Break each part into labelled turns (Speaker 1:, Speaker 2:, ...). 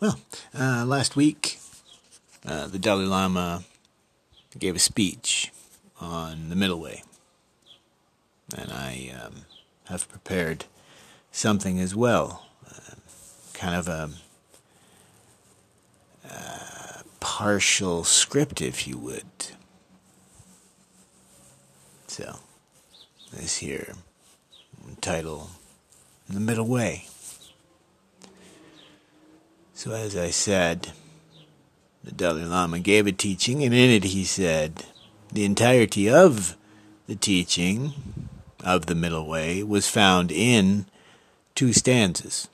Speaker 1: Well, uh, last week, uh, the Dalai Lama gave a speech on the middle way. And I um, have prepared something as well, uh, kind of a, a partial script, if you would. So, this here title, The Middle Way. So, as I said, the Dalai Lama gave a teaching, and in it he said, the entirety of the teaching of the Middle Way was found in two stanzas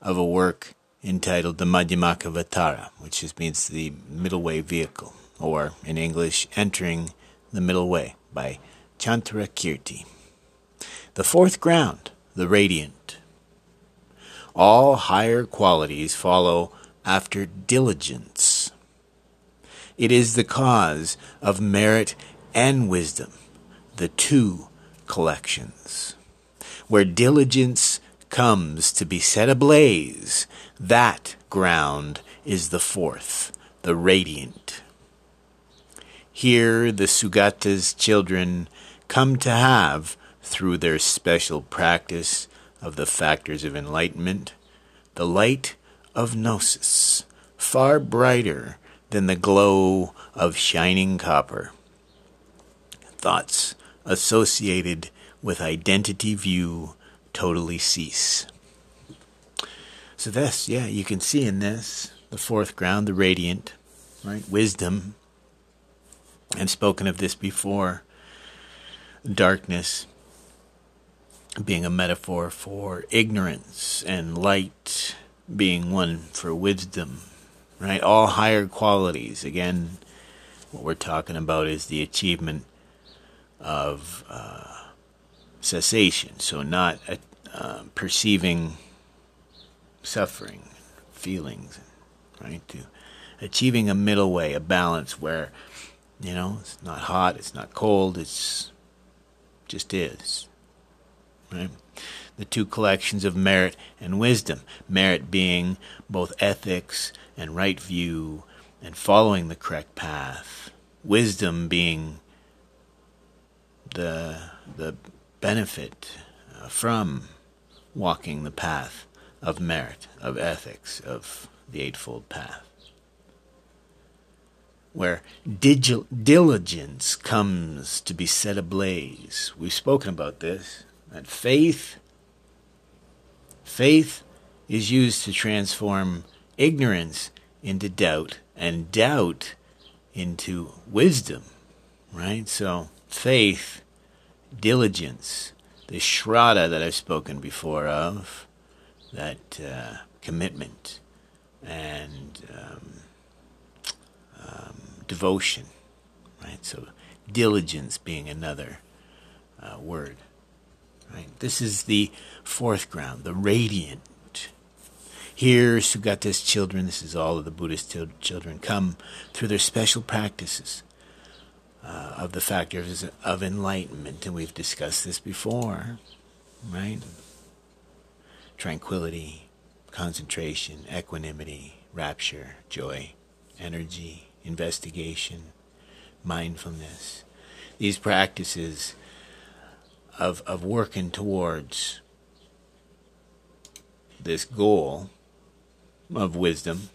Speaker 1: of a work entitled the Madhyamakavatara, which just means the Middle Way vehicle, or in English, Entering the Middle Way by Chandrakirti. The fourth ground, the radiant. All higher qualities follow after diligence. It is the cause of merit and wisdom, the two collections. Where diligence comes to be set ablaze, that ground is the fourth, the radiant. Here the Sugata's children come to have, through their special practice of the factors of enlightenment, the light of gnosis, far brighter than the glow of shining copper. Thoughts associated with identity view totally cease. So this, yeah, you can see in this the fourth ground, the radiant, right? Wisdom. I've spoken of this before. Darkness being a metaphor for ignorance and light being one for wisdom, right? All higher qualities. Again, what we're talking about is the achievement of uh, cessation. So, not uh, perceiving suffering, feelings, right? To achieving a middle way, a balance where, you know, it's not hot, it's not cold, it's just is, right? the two collections of merit and wisdom. Merit being both ethics and right view and following the correct path. Wisdom being the the benefit uh, from walking the path of merit, of ethics, of the Eightfold Path. Where digi- diligence comes to be set ablaze. We've spoken about this. That faith Faith is used to transform ignorance into doubt and doubt into wisdom, right? So, faith, diligence, the shraddha that I've spoken before of, that uh, commitment and um, um, devotion, right? So, diligence being another uh, word. Right? This is the fourth ground, the radiant. Here, Sugata's children, this is all of the Buddhist children, come through their special practices uh, of the factors of enlightenment, and we've discussed this before, right? Tranquility, concentration, equanimity, rapture, joy, energy, investigation, mindfulness. These practices of, of working towards this goal of wisdom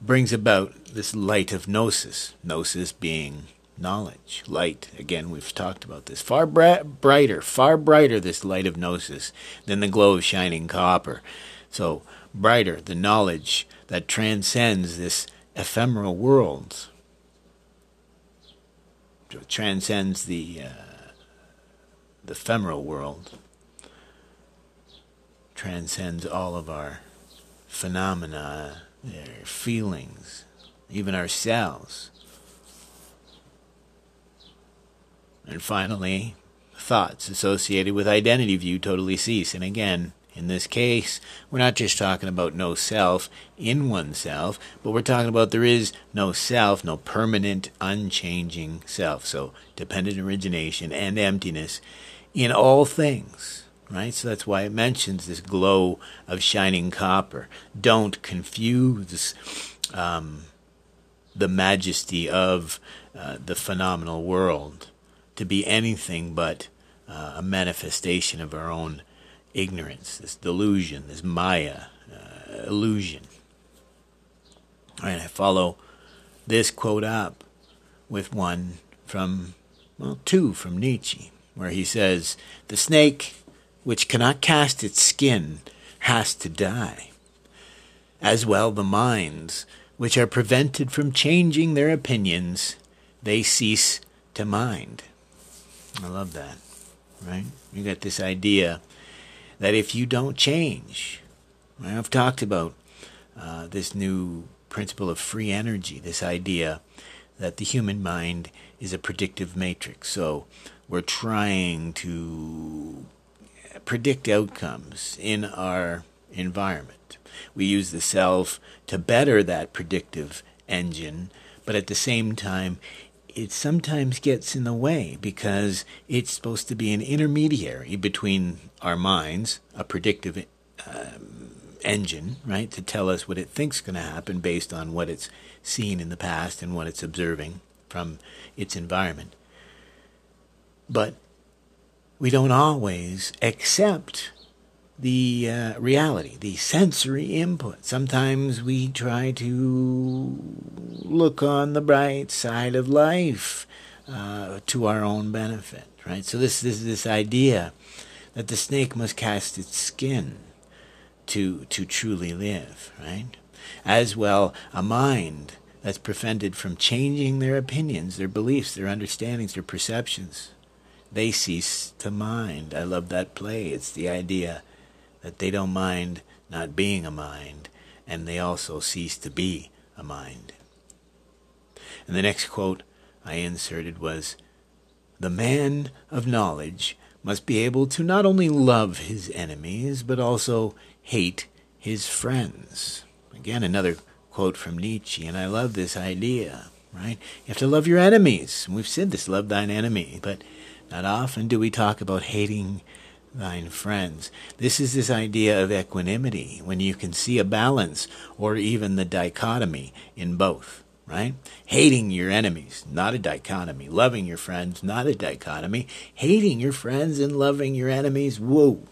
Speaker 1: brings about this light of gnosis, gnosis being knowledge, light. Again, we've talked about this. Far bra- brighter, far brighter, this light of gnosis than the glow of shining copper. So, brighter, the knowledge that transcends this ephemeral world transcends the uh, the ephemeral world, transcends all of our phenomena, our feelings, even ourselves. And finally, thoughts associated with identity view totally cease. And again, in this case, we're not just talking about no self in oneself, but we're talking about there is no self, no permanent, unchanging self. So, dependent origination and emptiness in all things, right? So that's why it mentions this glow of shining copper. Don't confuse um, the majesty of uh, the phenomenal world to be anything but uh, a manifestation of our own ignorance, this delusion, this Maya uh, illusion. Right, I follow this quote up with one from, well, two from Nietzsche, where he says, The snake which cannot cast its skin has to die. As well, the minds which are prevented from changing their opinions, they cease to mind. I love that, right? You got this idea that if you don't change. I've talked about uh, this new principle of free energy, this idea that the human mind is a predictive matrix. So we're trying to predict outcomes in our environment. We use the self to better that predictive engine, but at the same time, it sometimes gets in the way because it's supposed to be an intermediary between our minds, a predictive um, engine, right, to tell us what it thinks is going to happen based on what it's seen in the past and what it's observing from its environment. But we don't always accept the uh, reality, the sensory input. Sometimes we try to look on the bright side of life uh, to our own benefit, right? So this, this this idea that the snake must cast its skin to to truly live, right? As well, a mind that's prevented from changing their opinions, their beliefs, their understandings, their perceptions they cease to mind. I love that play. It's the idea that they don't mind not being a mind, and they also cease to be a mind. And the next quote I inserted was The man of knowledge must be able to not only love his enemies, but also hate his friends. Again, another quote from Nietzsche, and I love this idea, right? You have to love your enemies. We've said this love thine enemy, but not often do we talk about hating thine friends. This is this idea of equanimity, when you can see a balance or even the dichotomy in both, right? Hating your enemies, not a dichotomy. Loving your friends, not a dichotomy. Hating your friends and loving your enemies, whoa.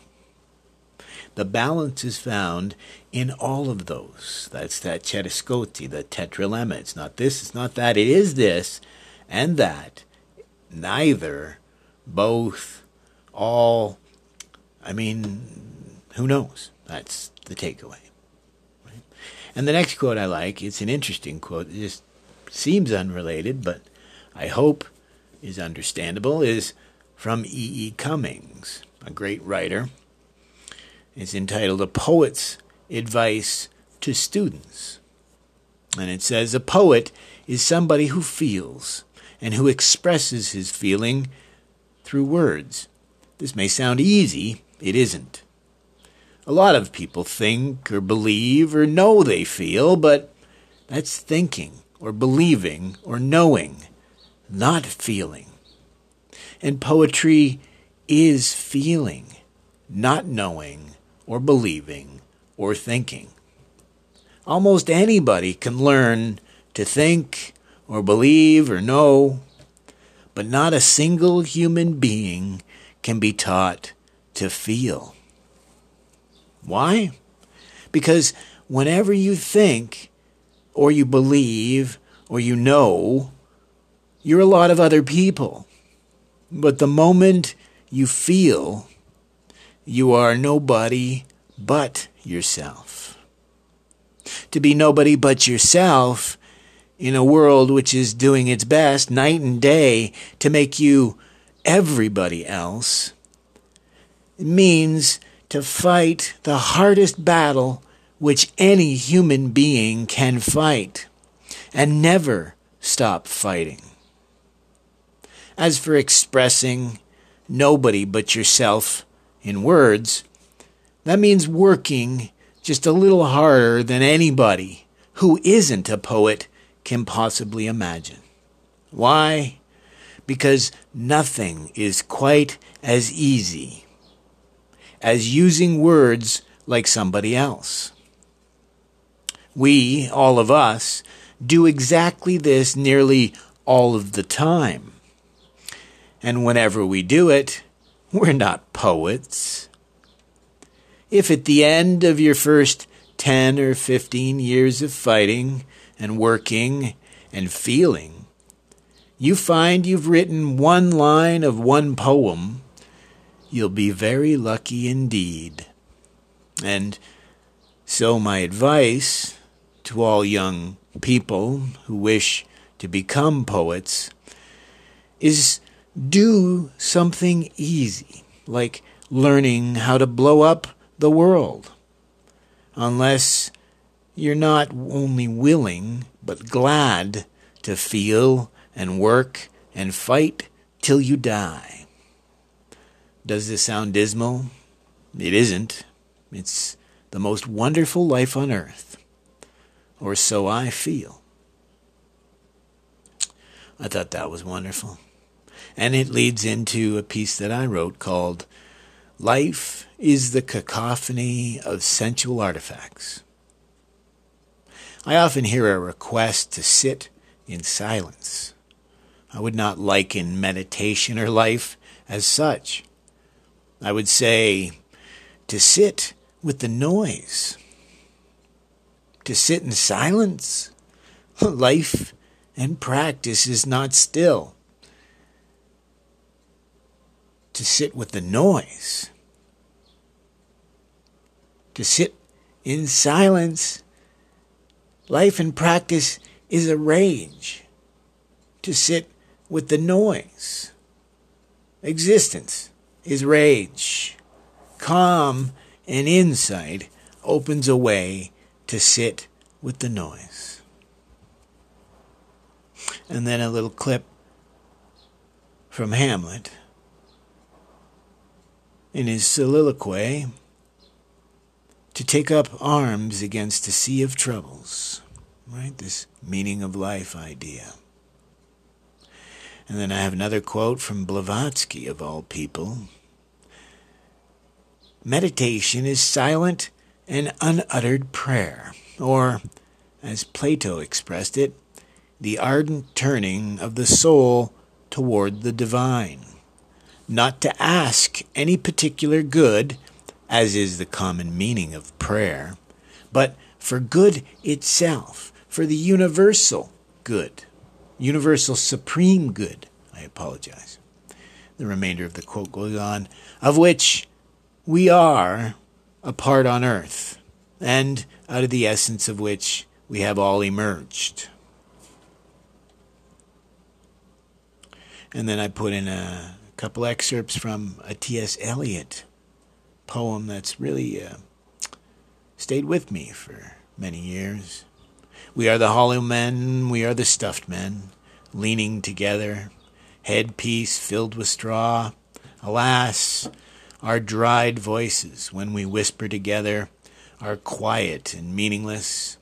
Speaker 1: The balance is found in all of those. That's that chiaroscuro, the tetralemma. It's not this, it's not that. It is this and that. Neither both, all. I mean, who knows? That's the takeaway. And the next quote I like, it's an interesting quote. It just seems unrelated, but I hope is understandable, is from E. E. Cummings, a great writer. It's entitled A Poet's Advice to Students. And it says, A poet is somebody who feels and who expresses his feeling through words. This may sound easy, it isn't. A lot of people think or believe or know they feel, but that's thinking or believing or knowing, not feeling. And poetry is feeling, not knowing or believing or thinking. Almost anybody can learn to think or believe or know but not a single human being can be taught to feel. Why? Because whenever you think, or you believe, or you know, you're a lot of other people. But the moment you feel, you are nobody but yourself. To be nobody but yourself in a world which is doing its best night and day to make you everybody else means to fight the hardest battle which any human being can fight and never stop fighting. As for expressing nobody but yourself in words, that means working just a little harder than anybody who isn't a poet can possibly imagine. Why? Because nothing is quite as easy as using words like somebody else. We, all of us, do exactly this nearly all of the time. And whenever we do it, we're not poets. If at the end of your first 10 or 15 years of fighting and working and feeling, you find you've written one line of one poem, you'll be very lucky indeed. And so, my advice to all young people who wish to become poets is do something easy, like learning how to blow up the world. Unless you're not only willing, but glad to feel and work and fight till you die. Does this sound dismal? It isn't. It's the most wonderful life on earth. Or so I feel. I thought that was wonderful. And it leads into a piece that I wrote called Life is the Cacophony of Sensual Artifacts. I often hear a request to sit in silence. I would not liken meditation or life as such. I would say to sit with the noise, to sit in silence. Life and practice is not still. To sit with the noise, to sit in silence. Life and practice is a rage. To sit with the noise. Existence is rage. Calm and insight opens a way to sit with the noise. And then a little clip from Hamlet in his soliloquy to take up arms against a sea of troubles, right? This meaning of life idea. And then I have another quote from Blavatsky, of all people. Meditation is silent and unuttered prayer, or, as Plato expressed it, the ardent turning of the soul toward the divine. Not to ask any particular good, as is the common meaning of prayer, but for good itself, for the universal good universal supreme good. I apologize. The remainder of the quote goes on, of which we are a part on earth, and out of the essence of which we have all emerged. And then I put in a couple excerpts from a T.S. Eliot poem that's really uh, stayed with me for many years. We are the hollow men, we are the stuffed men, leaning together, headpiece filled with straw. Alas, our dried voices, when we whisper together, are quiet and meaningless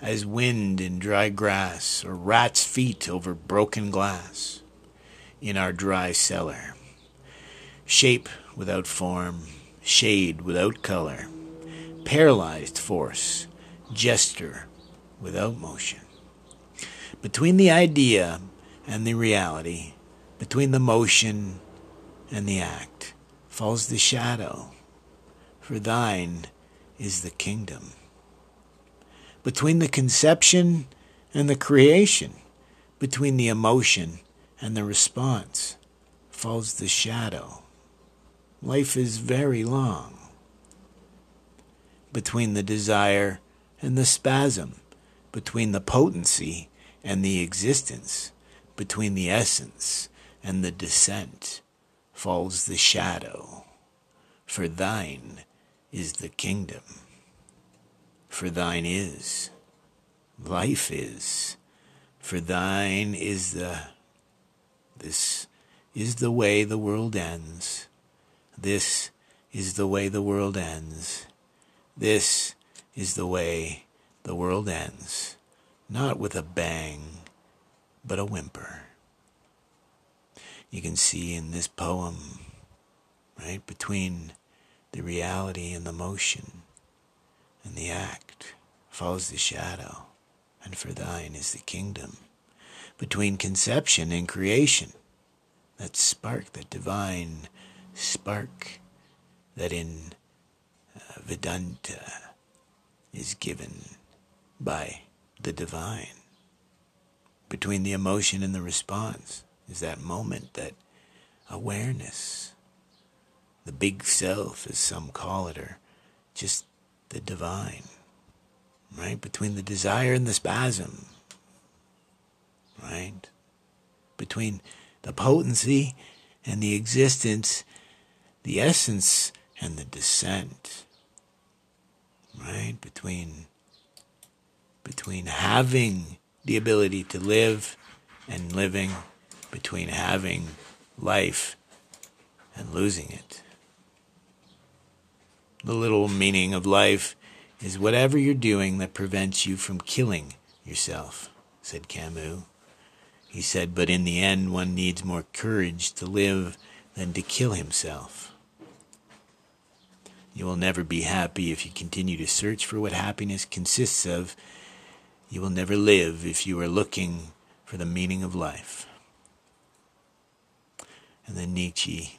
Speaker 1: as wind in dry grass or rat's feet over broken glass in our dry cellar. Shape without form, shade without color, paralyzed force, gesture without motion. Between the idea and the reality, between the motion and the act, falls the shadow, for thine is the kingdom. Between the conception and the creation, between the emotion and the response, falls the shadow. Life is very long. Between the desire and the spasm, between the potency and the existence, between the essence and the descent, falls the shadow. For thine is the kingdom. For thine is, life is. For thine is the, this is the way the world ends. This is the way the world ends. This is the way the world ends, not with a bang, but a whimper. You can see in this poem, right, between the reality and the motion and the act falls the shadow, and for thine is the kingdom. Between conception and creation, that spark, that divine spark that in uh, Vedanta is given by the divine. Between the emotion and the response is that moment, that awareness. The big self, as some call it, or just the divine, right? Between the desire and the spasm, right? Between the potency and the existence, the essence and the descent, right? Between, between having the ability to live and living, between having life and losing it. The little meaning of life is whatever you're doing that prevents you from killing yourself, said Camus. He said, but in the end, one needs more courage to live than to kill himself. You will never be happy if you continue to search for what happiness consists of. You will never live if you are looking for the meaning of life. And then Nietzsche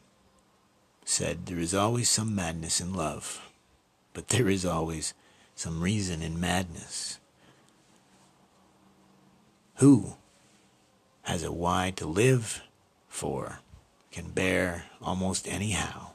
Speaker 1: said, There is always some madness in love, but there is always some reason in madness. Who has a why to live for can bear almost anyhow